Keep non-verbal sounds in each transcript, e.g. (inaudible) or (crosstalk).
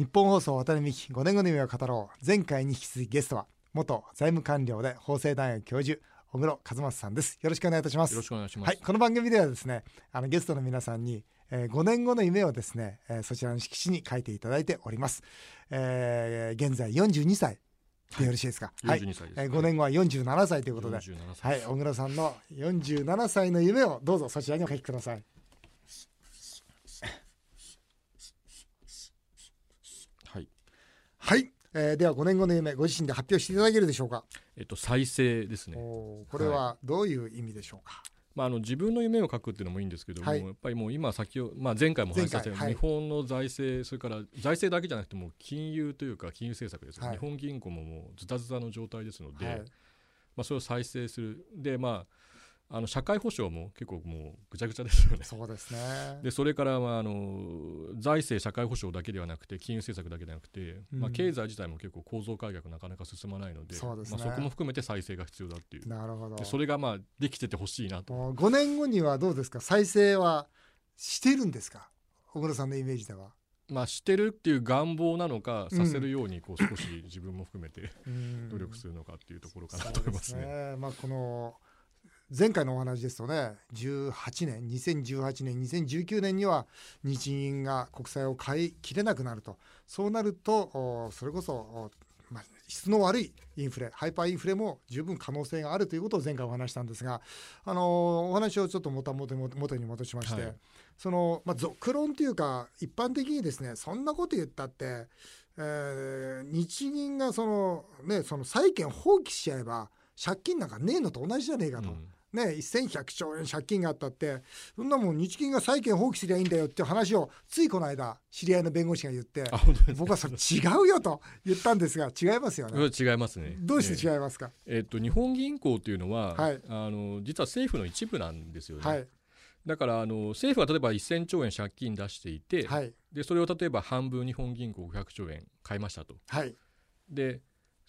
日本放送渡辺美希5年後の夢を語ろう。前回に引き続きゲストは元財務官僚で法政大学教授小黒和正さんです。よろしくお願いいたします。よろしくお願いします、はい、この番組ではですねあのゲストの皆さんに、えー、5年後の夢をですね、えー、そちらの色紙に書いていただいております、えー、現在42歳。でよろしいですか？はい。42歳です、えー、5年後は47歳ということで、はい、小倉さんの47歳の夢をどうぞそちらにお書きください。はい。えー、では5年後の夢ご自身で発表していただけるでしょうか？えっと再生ですね。これはどういう意味でしょうか？はいまあ、あの自分の夢を書くっていうのもいいんですけども、はい、やっぱりもう今先を、まあ、前回も話したように、日本の財政それから財政だけじゃなくても金融というか金融政策です、はい、日本銀行ももうズタズタの状態ですので、はい、まあ、それを再生するでまああの社会保障も結構もうぐちゃぐちゃですよね。そうですね。でそれから、まあ、あの財政社会保障だけではなくて金融政策だけではなくて、うん、まあ、経済自体も結構構造改革なかなか進まないのでそう、ね、まあ、そこも含めて再生が必要だっていう。なるほど。それがまあできててほしいなと。5年後にはどうですか？再生はしてるんですか？小黒さんのイメージでは。まあ、してるっていう願望なのか、させるようにこう少し自分も含めて努力するのかっていうところかなと思いますね。ね。まあ、この前回のお話ですとね18年2018年2019年には日銀が国債を買い切れなくなると。そうなるとそれこそ、まあ、質の悪いインフレハイパーインフレも十分可能性があるということを前回お話したんですがあのお話をちょっともたもと元に戻しまして、はい、その、まあ、俗論というか一般的にですねそんなこと言ったって、えー、日銀がその,、ね、その債権放棄しちゃえば借金なんかねえのと同じじゃねえかと。うんね、1100兆円借金があったってそんなもん日銀が債権放棄すりゃいいんだよっていう話をついこの間知り合いの弁護士が言って僕はそれ違うよと言ったんですが違いますよね。違いますね。どうして違いますか、えー、えー、っと日本銀行っていうのは、はい、あの実は政府の一部なんですよね、はい、だからあの政府は例えば1000兆円借金出していて、はい、でそれを例えば半分日本銀行500兆円買いましたと、はい、で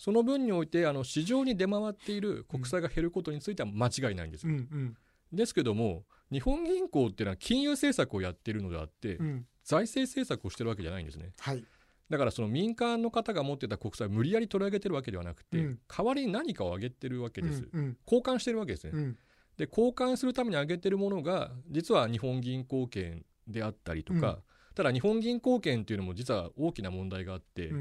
その分においてあの市場に出回っている国債が減ることについては間違いないんです。よ。うんうん、ですけども日本銀行っていうのは金融政策をやっているのであって、うん、財政政策をしてるわけじゃないんですね。はい、だからその民間の方が持ってた国債を無理やり取り上げてるわけではなくて、うん、代わりに何かを上げてるわけです。うんうん、交換してるわけですね。うん、で交換するために上げてるものが実は日本銀行券であったりとか、ただ日本銀行券っていうのも実は大きな問題があって、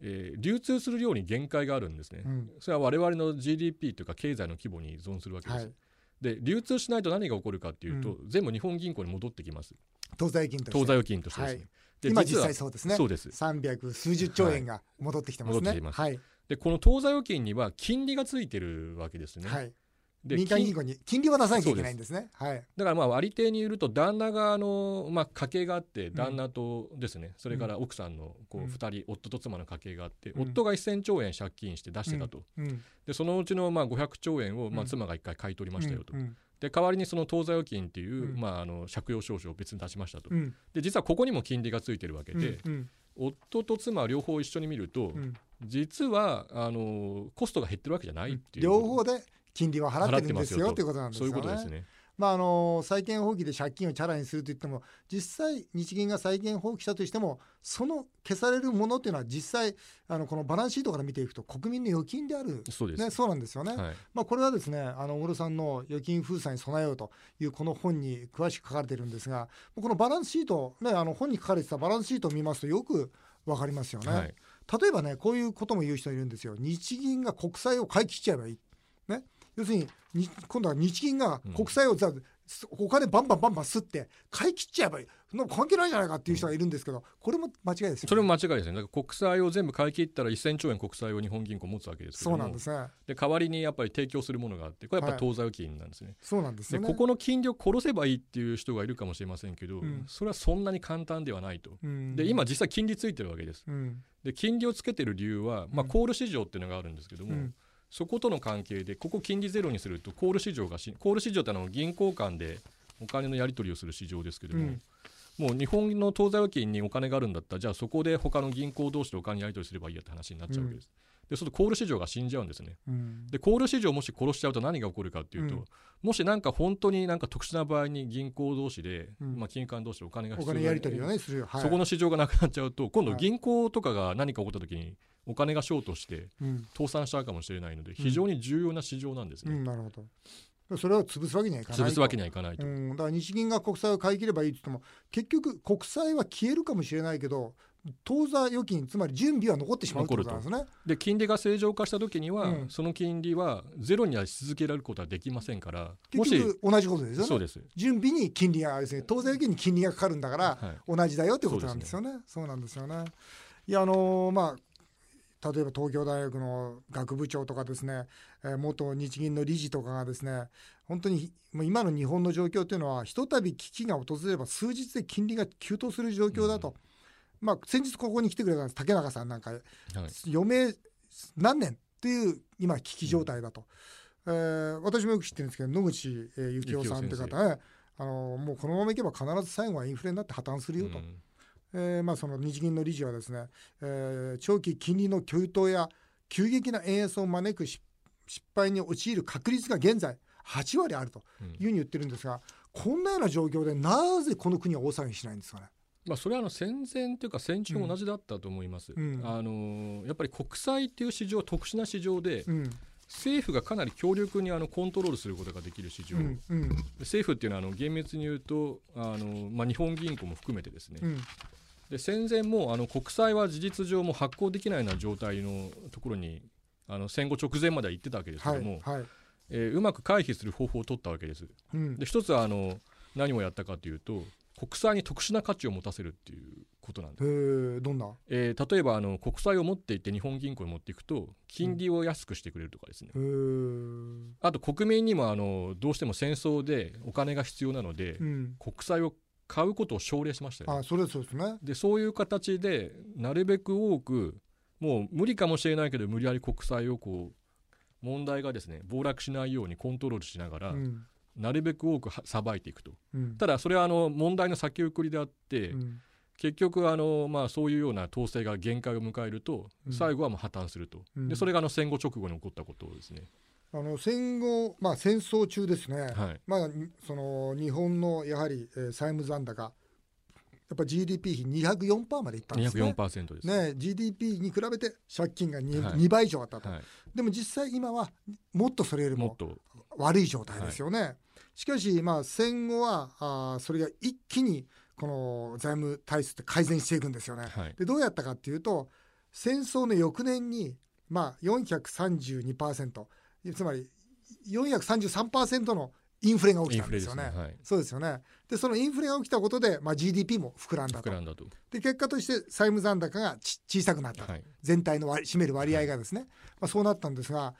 えー、流通する量に限界があるんですね、うん、それは我々の GDP というか経済の規模に依存するわけです、はい、で流通しないと何が起こるかっていうと、うん、全部日本銀行に戻ってきます。当座預金として。当座預金としてですね、はい、で今実際そうですね。そうです。300数十兆円が戻ってきてますね、はい、でこの当座預金には金利がついてるわけですね、はい、民間銀行に金利は出さなきゃいけないんですね。はい、だからまあ割り手に言うと旦那があの、まあ、家計があって旦那とですね、うん、それから奥さんのこう2人、夫と妻の家計があって、うん、夫が1000兆円借金して出してたと、うん、でそのうちのまあ500兆円をまあ妻が1回買い取りましたよと。で代わりにその当座預金っていう、まあ、あの借用証書を別に出しましたと、で実はここにも金利がついてるわけで、夫と妻両方一緒に見ると、実はあのコストが減ってるわけじゃないっていう、両方で金利は払ってるんですよということなんですよね。そういうことですね。まあ、あの債権放棄で借金をチャラにするといっても実際日銀が債権放棄したとしてもその消されるものっていうのは実際あのこのバランスシートから見ていくと国民の預金であるそうです、ね、そうなんですよね、はい、まあ、これはですねあの小黒さんの預金封鎖に備えようというこの本に詳しく書かれてるんですがこのバランスシート、ね、あの本に書かれてたバランスシートを見ますとよく分かりますよね。はい、例えばねこういうことも言う人いるんですよ日銀が国債を買い切っちゃえばいい。ね、要するに今度は日銀が国債を、うん、お金バンバンバンバン吸って買い切っちゃえばいい。の関係ないじゃないかっていう人がいるんですけど、これも間違いですよ、ね、それも間違いですね。だから国債を全部買い切ったら1000兆円国債を日本銀行持つわけですけどそうなんですね。で代わりにやっぱり提供するものがあってこれやっぱ当座預金なんですね、はい、そうなんですね。ここの金利を殺せばいいっていう人がいるかもしれませんけど、うん、それはそんなに簡単ではないと、うん、で今実際金利ついてるわけです、うん、で金利をつけてる理由は、まあ、コール市場っていうのがあるんですけども、そことの関係でここ金利ゼロにするとコール市場がコール市場ってあの銀行間でお金のやり取りをする市場ですけども、うん、もう日本の当座預金にお金があるんだったらじゃあそこで他の銀行同士でお金やり取りすればいいやって話になっちゃうわけです。でそうするとコール市場が死んじゃうんですね、うん、でコール市場もし殺しちゃうと何が起こるかっていうと、うん、もしなんか本当になんか特殊な場合に銀行同士で、うん、まあ、金融機関同士でお金が必要お金やり取りをねするよ、はい、そこの市場がなくなっちゃうと今度銀行とかが何か起こった時にお金がショートして倒産しちゃうかもしれないので非常に重要な市場なんですね、なるほど。それを潰すわけにはいかない潰すわけにはいかないと、うん、だから日銀が国債を買い切ればいいって言っても結局国債は消えるかもしれないけど当座預金つまり準備は残ってしまうということなんですね。で金利が正常化した時には、うん、その金利はゼロにはし続けられることはできませんから結局同じことですよね。そうです。準備に金利がですね当座預金に金利がかかるんだから、はい、同じだよということなんですよね。そうなんですよね。いやあのー、まあ例えば東京大学の学部長とかですね、えー、元日銀の理事とかがですね本当に今の日本の状況というのはひとたび危機が訪れれば数日で金利が急騰する状況だと、うん、まあ、先日ここに来てくれたんです。竹中さんなんか、はい、余命何年っていう今危機状態だと、うん、えー、私もよく知ってるんですけど野口幸雄さんって方ね。あのもうこのままいけば必ず最後はインフレになって破綻するよと。うん。えーまあ、その日銀の理事はですね、えー、長期金利の急騰や急激な円安を招く失敗に陥る確率が現在8割あるというふうに言ってるんですが、うん、こんなような状況でなぜこの国は大騒ぎしないんですかね。まあ、それはあの戦前というか戦中も同じだったと思います、うん、あのやっぱり国債っていう市場は特殊な市場で、うん、政府がかなり強力にあのコントロールすることができる市場、うん。うん、政府っていうのはあの厳密に言うとあの、まあ、日本銀行も含めてですね、で戦前もあの国債は事実上も発行できないような状態のところにあの戦後直前までは行ってたわけですけども、はい。はい、えー、うまく回避する方法を取ったわけです。うん、で一つはあの何をやったかというと国債に特殊な価値を持たせるっていうことなんです。どんな、えー、例えばあの国債を持っていって日本銀行に持っていくと金利を安くしてくれるとかですね、うん、あと国民にもあのどうしても戦争でお金が必要なので、うん、国債を買うことを奨励しましたよ、ね、あそれそうですね。でそういう形でなるべく多くもう無理かもしれないけど無理やり国債をこう問題がですね暴落しないようにコントロールしながら、うん、なるべく多くさばいていくと、うん、ただそれはあの問題の先送りであって、うん、結局あの、まあ、そういうような統制が限界を迎えると最後はもう破綻すると、でそれがあの戦後直後に起こったことですね。あの戦後、まあ、戦争中ですね、はい、まあ、その日本のやはり、えー、債務残高、やっぱ GDP 比204%までいったんですね。204%です。ね GDP に比べて借金が 2,、はい、2倍以上あったと、はい、でも実際今はもっとそれよりも悪い状態ですよね。はい、しかし、まあ、戦後はあそれが一気にこの財務体質って改善していくんですよね。でどうやったかっていうと戦争の翌年に、まあ、432%。つまり433%のインフレが起きたんですよね。ねはい、そうですよね。で、そのインフレが起きたことで、まあ、GDP も膨らんだと。だとで、結果として債務残高が小さくなった、はい、全体の占める割合がですね、はい、まあ、そうなったんですが、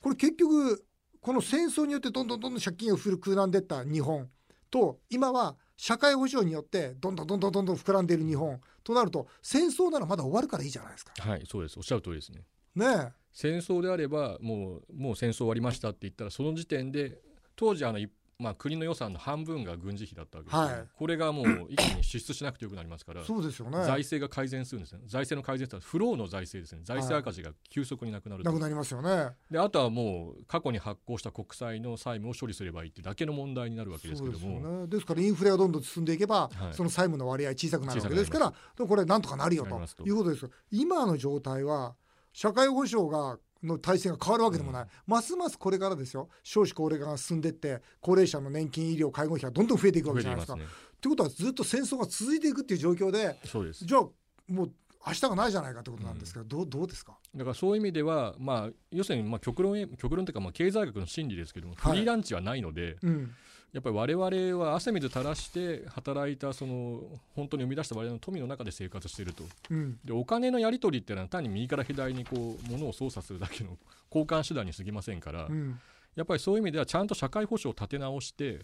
これ結局、この戦争によってどんどんどんどん借金が膨らんでいった日本と、今は社会保障によってどんどんどんどんどんどん膨らんでいる日本となると、戦争ならまだ終わるからいいじゃないですか。はい、そうです。おっしゃる通りですね。ね戦争であればもうもう戦争終わりましたって言ったらその時点で当時あのまあ、国の予算の半分が軍事費だったわけです、はい、これがもう (clears throat) 一気に支出しなくてよくなりますからそうですよ、ね、財政が改善するんですね財政の改善とはフローの財政ですね。財政赤字が急速になくなる、はい、なくなりますよね。であとはもう過去に発行した国債の債務を処理すればいいってだけの問題になるわけですけども。です、ね,、からインフレがどんどん進んでいけば、はい、その債務の割合小さくなるわけですからこれなんとかなるよということです今の状態は社会保障がの体制が変わるわけでもない、うん、ますますこれからですよ。少子高齢化が進んでいって高齢者の年金医療介護費がどんどん増えていくわけじゃないですか。と、ね、いうことはずっと戦争が続いていくっていう状況でじゃあもう明日がないじゃないかってことなんですけど、うん、どうどうですか？だからそういう意味では、まあ、要するにまあ極論極論というかまあ経済学の真理ですけども、フリーランチはないので、うんやっぱり我々は汗水垂らして働いたその本当に生み出した我々の富の中で生活していると、うん、でお金のやり取りっていうのは単に右から左にこう物を操作するだけの交換手段に過ぎませんから、うん、やっぱりそういう意味ではちゃんと社会保障を立て直して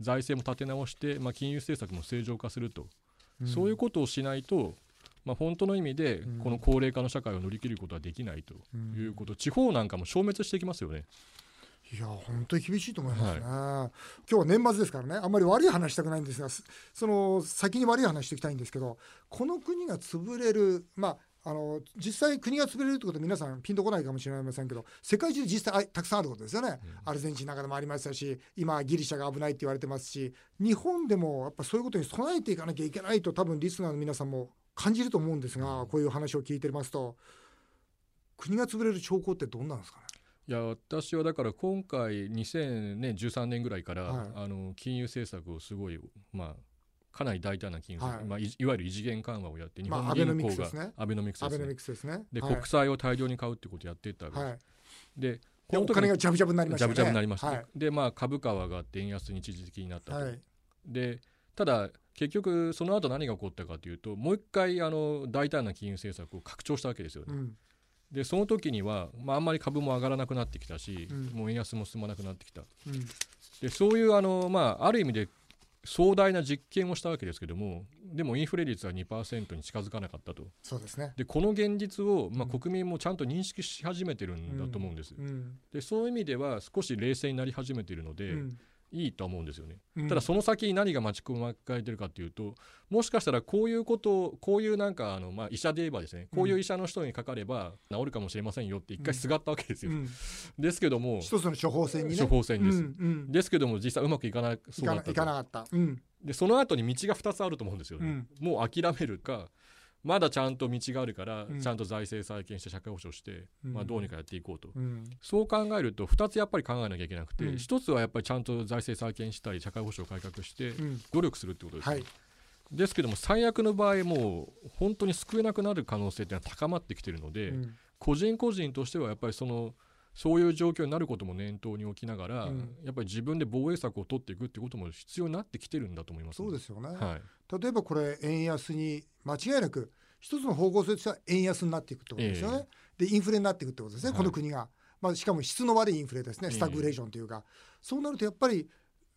財政も立て直して、まあ、金融政策も正常化すると、うん、そういうことをしないと、まあ、本当の意味でこの高齢化の社会を乗り切ることはできないということ、地方なんかも消滅していきますよね。いや本当に厳しいと思いますね、はい、今日は年末ですからね。あんまり悪い話したくないんですがその先に悪い話しておきたいんですけどこの国が潰れるまああの実際国が潰れるってことは皆さんピンとこないかもしれませんけど世界中実際たくさんあることですよね、うん、アルゼンチンなんかでもありましたし今ギリシャが危ないって言われてますし日本でもやっぱそういうことに備えていかなきゃいけないと多分リスナーの皆さんも感じると思うんですがこういう話を聞いてますと国が潰れる兆候ってどんなんですかね？いや私はだから今回2013年ぐらいから、はい、あの金融政策をすごいまあかなり大胆な金融政策、はい。まあ、いいわゆる異次元緩和をやって日本銀行がアベノミクスですね。で、国債を大量に買うってことをやっていったわけです、はい、でこのお金がジャブジャブになりました、ね、ジャブジャブになりました、はい、でまあ株価は上がって円安に一時的になったと、はい、でただ結局その後何が起こったかというともう一回あの大胆な金融政策を拡張したわけですよね、うんでその時には、まあ、あんまり株も上がらなくなってきたし、うん、もう円安も進まなくなってきた、うん、でそういうあの、まあ、ある意味で壮大な実験をしたわけですけどもでもインフレ率は2%に近づかなかったと。そうです、ね、でこの現実を、まあ、国民もちゃんと認識し始めてるんだと思うんです、うん、でそういう意味では少し冷静になり始めているので、いいと思うんですよね、うん、ただその先に何が待ち焦がれてるかというともしかしたらこういうことをこういうなんかあの、まあ、医者で言えばですねこういう医者の人にかかれば治るかもしれませんよって一回すがったわけですよ、うん、ですけども一つの処方箋に、ね、処方箋です、うんうん、ですけども実際うまくいかなそうだったいかなかった、うん、でその後に道が2つあると思うんですよね、もう諦めるかまだちゃんと道があるから、ちゃんと財政再建して社会保障して、まあ、どうにかやっていこうと、そう考えると2つやっぱり考えなきゃいけなくて、1つはやっぱりちゃんと財政再建したり社会保障を改革して努力するってことです、はい。ですけども最悪の場合もう本当に救えなくなる可能性っていうのは高まってきてるので、うん、個人個人としてはやっぱりそのそういう状況になることも念頭に置きながら、うん、やっぱり自分で防衛策を取っていくっていうことも必要になってきてるんだと思います、ね、そうですよね、はい、例えばこれ円安に間違いなく一つの方向性としては円安になっていくってことですよね。えー、でインフレになっていくってことですね、はい、この国が。まあ、しかも質の悪いインフレですね。スタグレーションというか、えー、そうなるとやっぱり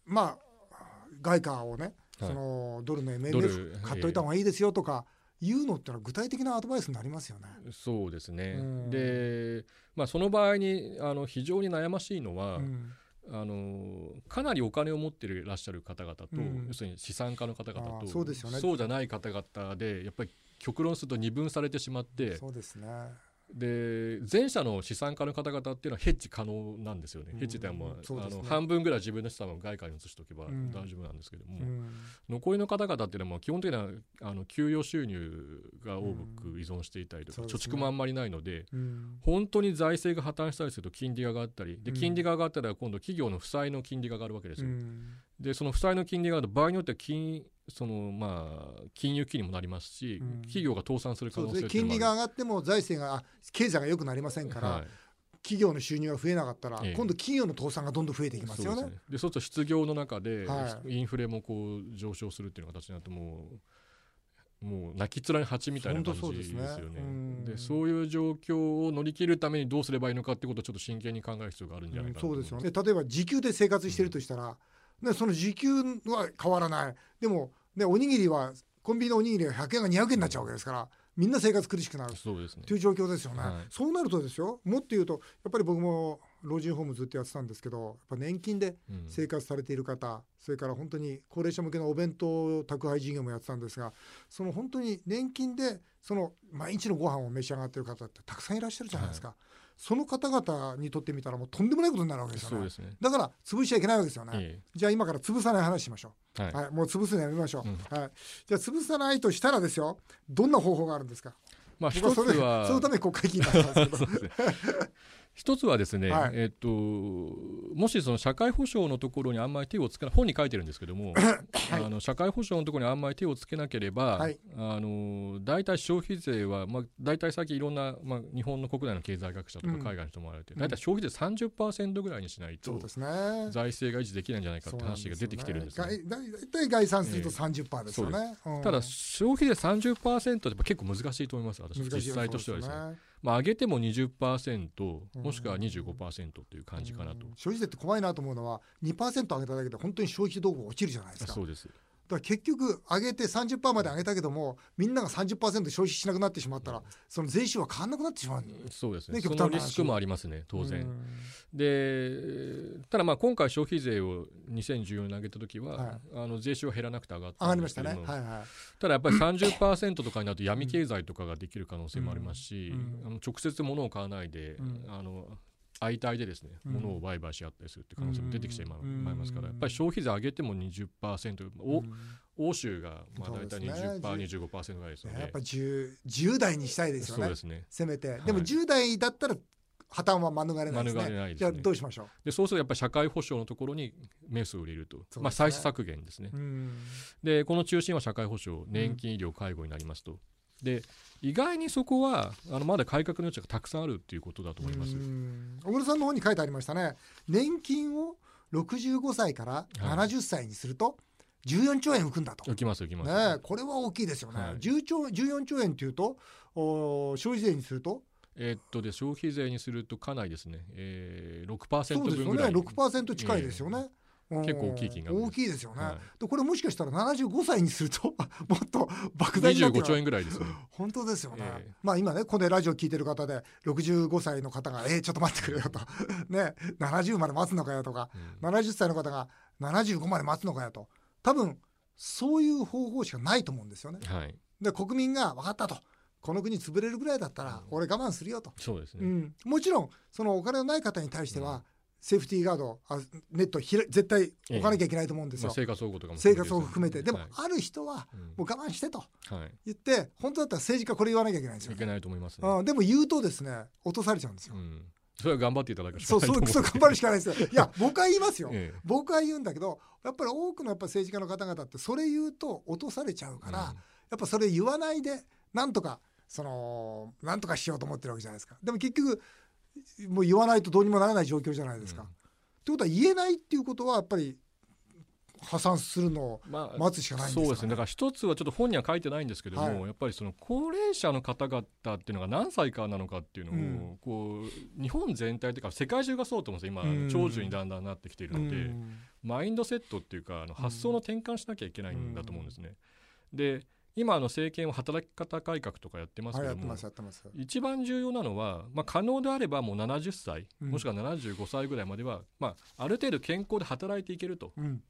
まあ外貨をね、そのドルの MMF 買っといた方がいいですよとか。いうのってのは具体的なアドバイスになりますよね。そうですね。で、まあその場合にあの非常に悩ましいのは、うん、あのかなりお金を持っていらっしゃる方々と、うん、要するに資産家の方々とそうですよ、ね、そうじゃない方々でやっぱり極論すると二分されてしまってそうですねで前者の資産家の方々っていうのはヘッジ可能なんですよね、うん、ヘッジってのは、まあ、ね、あの半分ぐらい自分の資産を外貨に移しておけば大丈夫なんですけども、うん、残りの方々っていうのは基本的にはあの給与収入が多く依存していたりとか、うん、貯蓄もあんまりないので、本当に財政が破綻したりすると金利が上がったりで金利が上がったら今度企業の負債の金利が上がるわけですよ。でその負債の金利があると場合によっては金そのまあ金融危機にもなりますし、うん、企業が倒産する可能性も金利が上がっても財政が経済が良くなりませんから、はい、企業の収入が増えなかったら、ええ、今度企業の倒産がどんどん増えていきますよね。そうで、ね、そうすると失業の中で、インフレもこう上昇するっていう形になるともうもう泣き面に蜂みたいな感じですよね。で、ね、そういう状況を乗り切るためにどうすればいいのかってことをちょっと真剣に考える必要があるんじゃないかな、うん、そうですよね。例えば時給で生活してるとしたら、うん、その時給は変わらない。でもでおにぎりはコンビニのおにぎりは100円が200円になっちゃうわけですから。みんな生活苦しくなるという状況ですよね。はい、そうなるとですよもっと言うとやっぱり僕も老人ホームずっとやってたんですけどやっぱ年金で生活されている方、うん、それから本当に高齢者向けのお弁当宅配事業もやってたんですがその本当に年金でその毎日のご飯を召し上がっている方ってたくさんいらっしゃるじゃないですか。はいその方々にとってみたらもうとんでもないことになるわけですよね。ねだから潰しちゃいけないわけですよね。ええ、じゃあ今から潰さない話しましょう。はい、はい、もう潰すのやめましょう、うん、はい。じゃあ潰さないとしたらですよ。どんな方法があるんですか？まあ一つはそのため国会議員だったんですけど。(laughs) 一つはですね、はい、えっと、もしその社会保障のところにあんまり手をつけな本に書いてるんですけども、(coughs) はい、あの社会保障のところにあんまり手をつけなければ、はい、あの大体消費税は、まあ、大体最近いろんな、まあ、日本の国内の経済学者とか海外の人もあられて、うん、大体消費税30%ぐらいにしないと、財政が維持できないんじゃないかって話が出てきてるんですね。大体概算すると30%ですよね。ただ消費税30%って結構難しいと思います、私、実際としてはですね。まあ、上げても20%もしくは25%という感じかなと、消費税って怖いなと思うのは2%上げただけで本当に消費動向落ちるじゃないですか。そうですから結局上げて30%まで上げたけどもみんなが30%消費しなくなってしまったら、その税収は変わらなくなってしまう、そうですね。そのリスクもありますね当然。でただまあ今回消費税を2014年上げた時は、はい、あの税収は減らなくて上がったんですけども、ね。はいはい、ただやっぱり30%とかになると闇経済とかができる可能性もありますし、あの直接物を買わないで、あの相対でですね、うん、物を売買し合ったりするって可能性も出てきてしまいますから、やっぱり消費税上げても20%、うん、欧州がまあ大体20%、ね、25%ぐらいですので、やっぱ 10, 10代にしたいですよね、そうですね。せめて、でも10代だったら破綻は免れないですね。免れないです、ね、じゃあどうしましょう？でそうするとやっぱり社会保障のところにメスを入れると、ね、まあ、歳出削減ですね。でこの中心は社会保障年金医療介護になりますと。で意外にそこはあのまだ改革の余地がたくさんあるっていうことだと思います。小黒さんの方に書いてありましたね。年金を65歳から70歳にすると、14兆円浮くんだと。浮きます浮きます、ね、これは大きいですよね。はい、10兆14兆円っていうとお消費税にすると？えー、っとで消費税にするとかなりですね、えー、6%分ぐらい。そうですよね。6%近いですよね。えー結構大きい金額大きいですよね、はい、でこれもしかしたら75歳にすると (laughs) もっと莫大になって25兆円ぐらいですね本当ですよね、えー、まあ今ねこのラジオ聞いてる方で65歳の方が「えー、ちょっと待ってくれよ」と「(laughs) ね70まで待つのかよ」とか、うん、70歳の方が75まで待つのかよと。多分そういう方法しかないと思うんですよね。はい、で国民が分かったと。この国潰れるぐらいだったら俺我慢するよと。そうですね、うん、もちろんそのお金のない方に対しては、セーフティーガードあネットひ絶対置かなきゃいけないと思うんですよ、まあ、生活保護とかも生活保護含めて。でも、ある人はもう我慢してと言って、本当だったら政治家これ言わなきゃいけないんですよ、いけないと思います、ね、あでも言うとですね落とされちゃうんですよ、うん。それは頑張っていただくしかないそうそう頑張るしかないですよ。(laughs) いや僕は言いますよ、ええ、僕は言うんだけどやっぱり多くのやっぱ政治家の方々ってそれ言うと落とされちゃうから、うん、やっぱそれ言わないでなんとかそのなんとかしようと思ってるわけじゃないですか。でも結局もう言わないとどうにもならない状況じゃないですか。うん。ってことは言えないっていうことはやっぱり破産するのを待つしかないんですか、ね。まあ、そうですね。だから一つはちょっと本には書いてないんですけども、はい、やっぱりその高齢者の方々っていうのが何歳からなのかっていうのを、うん、こう日本全体というか世界中がそうと思うんですよ。今、うん、長寿にだんだんなってきているので、うん、マインドセットっていうかあの発想の転換しなきゃいけないんだと思うんですね。で今の政権は働き方改革とかやってますけども、一番重要なのは、まあ、可能であればもう70歳、もしくは75歳ぐらいまでは、まあ、ある程度健康で働いていけると。うん。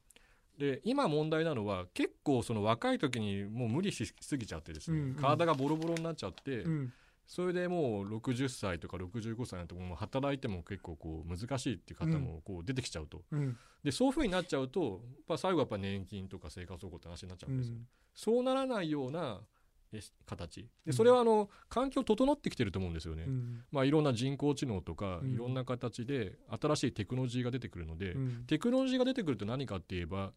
で今問題なのは結構その若い時にもう無理しすぎちゃってですね、体がボロボロになっちゃって、うん、それでもう60歳とか65歳のところも働いても結構こう難しいっていう方もこう出てきちゃうと、うん、でそういうふうになっちゃうと、まあ、最後はやっぱ年金とか生活保護って話になっちゃうんですよ。うん。そうならないような形。でそれはあの環境整ってきてると思うんですよね、うん、まあ、いろんな人工知能とか、いろんな形で新しいテクノロジーが出てくるので、うん、テクノロジーが出てくると何かって言えば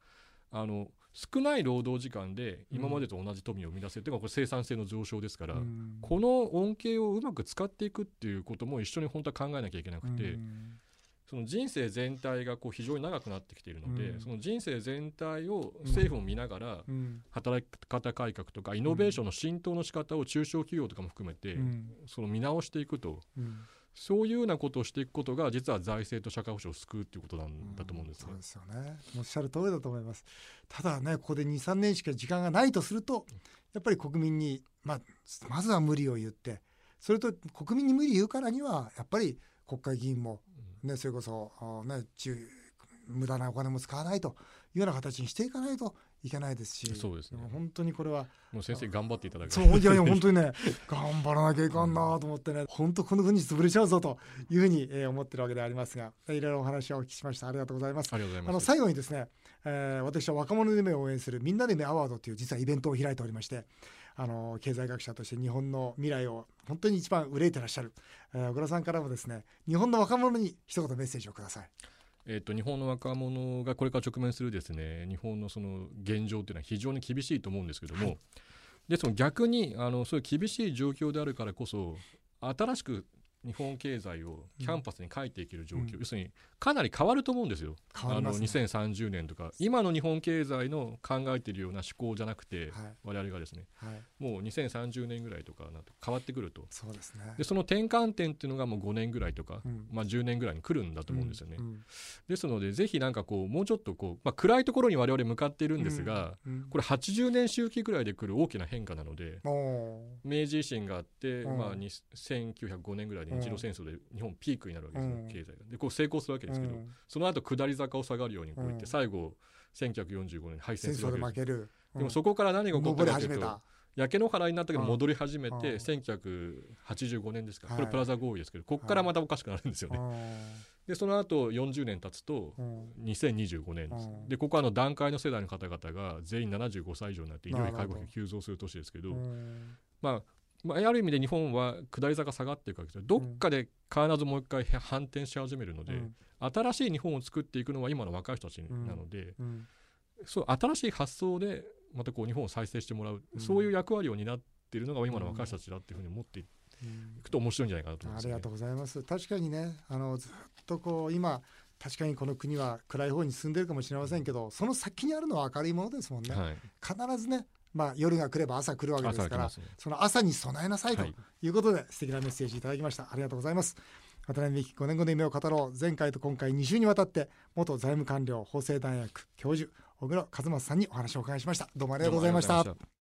あの少ない労働時間で今までと同じ富を生み出せるというのがこれ生産性の上昇ですから、うん、この恩恵をうまく使っていくっていうことも一緒に本当は考えなきゃいけなくて、その人生全体がこう非常に長くなってきているので、うん、その人生全体を政府も見ながら、働き方改革とかイノベーションの浸透の仕方を中小企業とかも含めて、その見直していくと。そういうようなことをしていくことが実は財政と社会保障を救うということなんだと思うんですね、うん、そうですよね。おっしゃる通りだと思います。ただねここで23年しか時間がないとするとやっぱり国民に、まあ、まずは無理を言ってそれと国民に無理言うからにはやっぱり国会議員もね、それこそ、ね、無駄なお金も使わないと。いうような形にしていかないといけないですしそうです、ね、本当にこれはもう先生頑張っていただくそういやいや本当にね (laughs) 頑張らなきゃいかんなと思ってね、本当この国潰れちゃうぞというふうに、えー、思ってるわけでありますがいろいろお話をお聞きしました。ありがとうございます。ありがとうございます。あの最後にですね、えー、私は若者の夢を応援するみんなで夢アワードという実はイベントを開いておりましてあの経済学者として日本の未来を本当に一番憂いてらっしゃる、えー、小倉さんからもですね日本の若者に一言メッセージをください。えーと、日本の若者がこれから直面するですね日本のその現状というのは非常に厳しいと思うんですけども、はい、でその逆にあのそういう厳しい状況であるからこそ新しく日本経済をキャンパスに書いていける状況、うん、要するにかなり変わると思うんですよ、ね、あの2030年とか。今の日本経済の考えているような思考じゃなくて、はい、我々がですね、はい、もう2030年ぐらいとかなと変わってくると。そうです、ね、でその転換点っていうのがもう5年ぐらいとか、うん、まあ、10年ぐらいに来るんだと思うんですよね、うん。うん、ですのでぜひなんかこうもうちょっとこう、まあ、暗いところに我々向かっているんですが、これ80年周期ぐらいで来る大きな変化なので明治維新があって、まあ、1905年ぐらいに日露戦争で日本ピークになるわけですよ、経済が。でこう成功するわけですけど、その後下り坂を下がるようにこういって、最後1945年に敗戦するわけです。でもそこから何が起こったかというと焼け野原になったけど戻り始めて、1985年ですか、これプラザ合意ですけどここからまたおかしくなるんですよね。でその後40年経つと2025年です、でここはあの段階の世代の方々が全員75歳以上になって医療費介護費が急増する年ですけどまあまあ、ある意味で日本は下り坂下がっていくわけですどっかで必ずもう一回反転し始めるので、うん、新しい日本を作っていくのは今の若い人たちなので、うん、そう新しい発想でまたこう日本を再生してもらう、そういう役割を担っているのが今の若い人たちだっていうふうに思っていくと面白いんじゃないかなと思います、ね、ありがとうございます。確かにねあのずっとこう今確かにこの国は暗い方に進んでるかもしれませんけどその先にあるのは明るいものですもんね、はい、必ずねまあ、夜が来れば朝来るわけですから、ね、その朝に備えなさいとい。うことで、はい、素敵なメッセージいただきました。ありがとうございます。渡辺美希5年後の夢を語ろう。前回と今回2週にわたって元財務官僚法政大学教授小黒和正さんにお話をお伺いしました。どうもありがとうございました